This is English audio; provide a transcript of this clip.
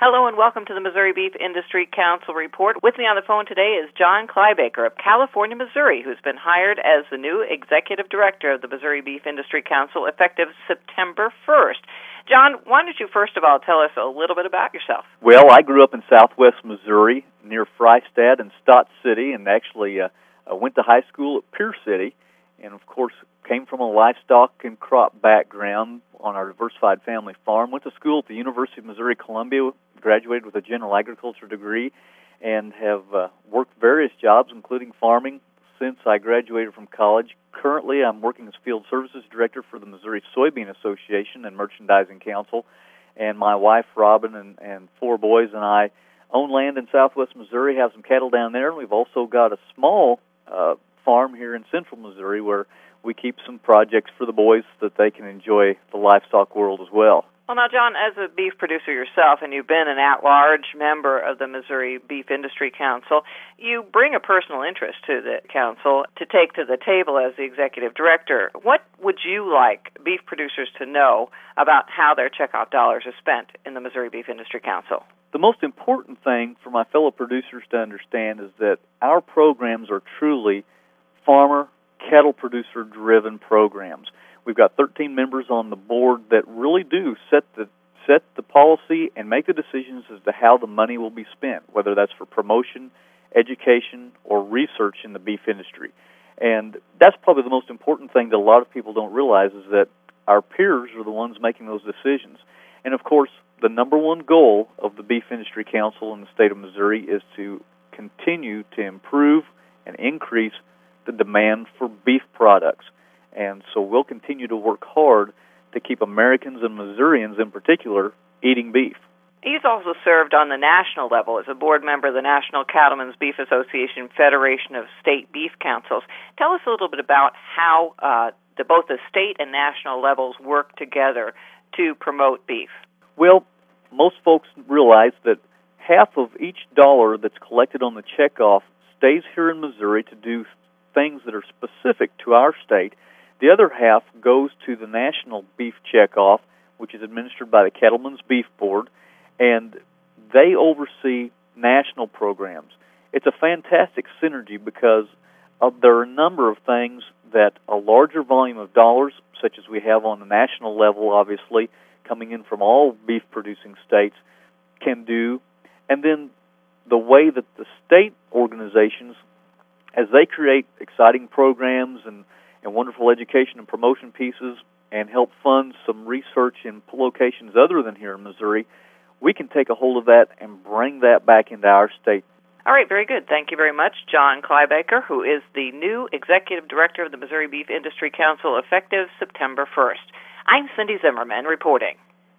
Hello and welcome to the Missouri Beef Industry Council report. With me on the phone today is John Kleiboeker of California, Missouri, who's been hired as the new executive director of the Missouri Beef Industry Council effective September 1st. John, why don't you first of all tell us a little bit about yourself? Well, I grew up in southwest Missouri near Freistatt and Stotts City and actually uh, uh, went to high school at Pierce City and of course came from a livestock and crop background on our diversified family farm. Went to school at the University of Missouri Columbia, graduated with a general agriculture degree, and have uh, worked various jobs, including farming, since I graduated from college. Currently, I'm working as field services director for the Missouri Soybean Association and Merchandising Council. And my wife, Robin, and, and four boys and I own land in southwest Missouri, have some cattle down there, and we've also got a small uh, farm here in central Missouri where we keep some projects for the boys so that they can enjoy the livestock world as well. Well, now, John, as a beef producer yourself, and you've been an at large member of the Missouri Beef Industry Council, you bring a personal interest to the council to take to the table as the executive director. What would you like beef producers to know about how their checkoff dollars are spent in the Missouri Beef Industry Council? The most important thing for my fellow producers to understand is that our programs are truly farmer cattle producer driven programs. We've got 13 members on the board that really do set the set the policy and make the decisions as to how the money will be spent, whether that's for promotion, education, or research in the beef industry. And that's probably the most important thing that a lot of people don't realize is that our peers are the ones making those decisions. And of course, the number one goal of the Beef Industry Council in the state of Missouri is to continue to improve and increase the demand for beef products. And so we'll continue to work hard to keep Americans and Missourians in particular eating beef. He's also served on the national level as a board member of the National Cattlemen's Beef Association Federation of State Beef Councils. Tell us a little bit about how uh, the, both the state and national levels work together to promote beef. Well, most folks realize that half of each dollar that's collected on the checkoff stays here in Missouri to do things that are specific to our state. The other half goes to the National Beef Checkoff, which is administered by the Cattlemen's Beef Board, and they oversee national programs. It's a fantastic synergy because uh, there are a number of things that a larger volume of dollars, such as we have on the national level, obviously, coming in from all beef producing states, can do. And then the way that the state organizations as they create exciting programs and, and wonderful education and promotion pieces and help fund some research in locations other than here in Missouri, we can take a hold of that and bring that back into our state. All right, very good. Thank you very much, John Kleiboeker, who is the new Executive Director of the Missouri Beef Industry Council effective September 1st. I'm Cindy Zimmerman reporting.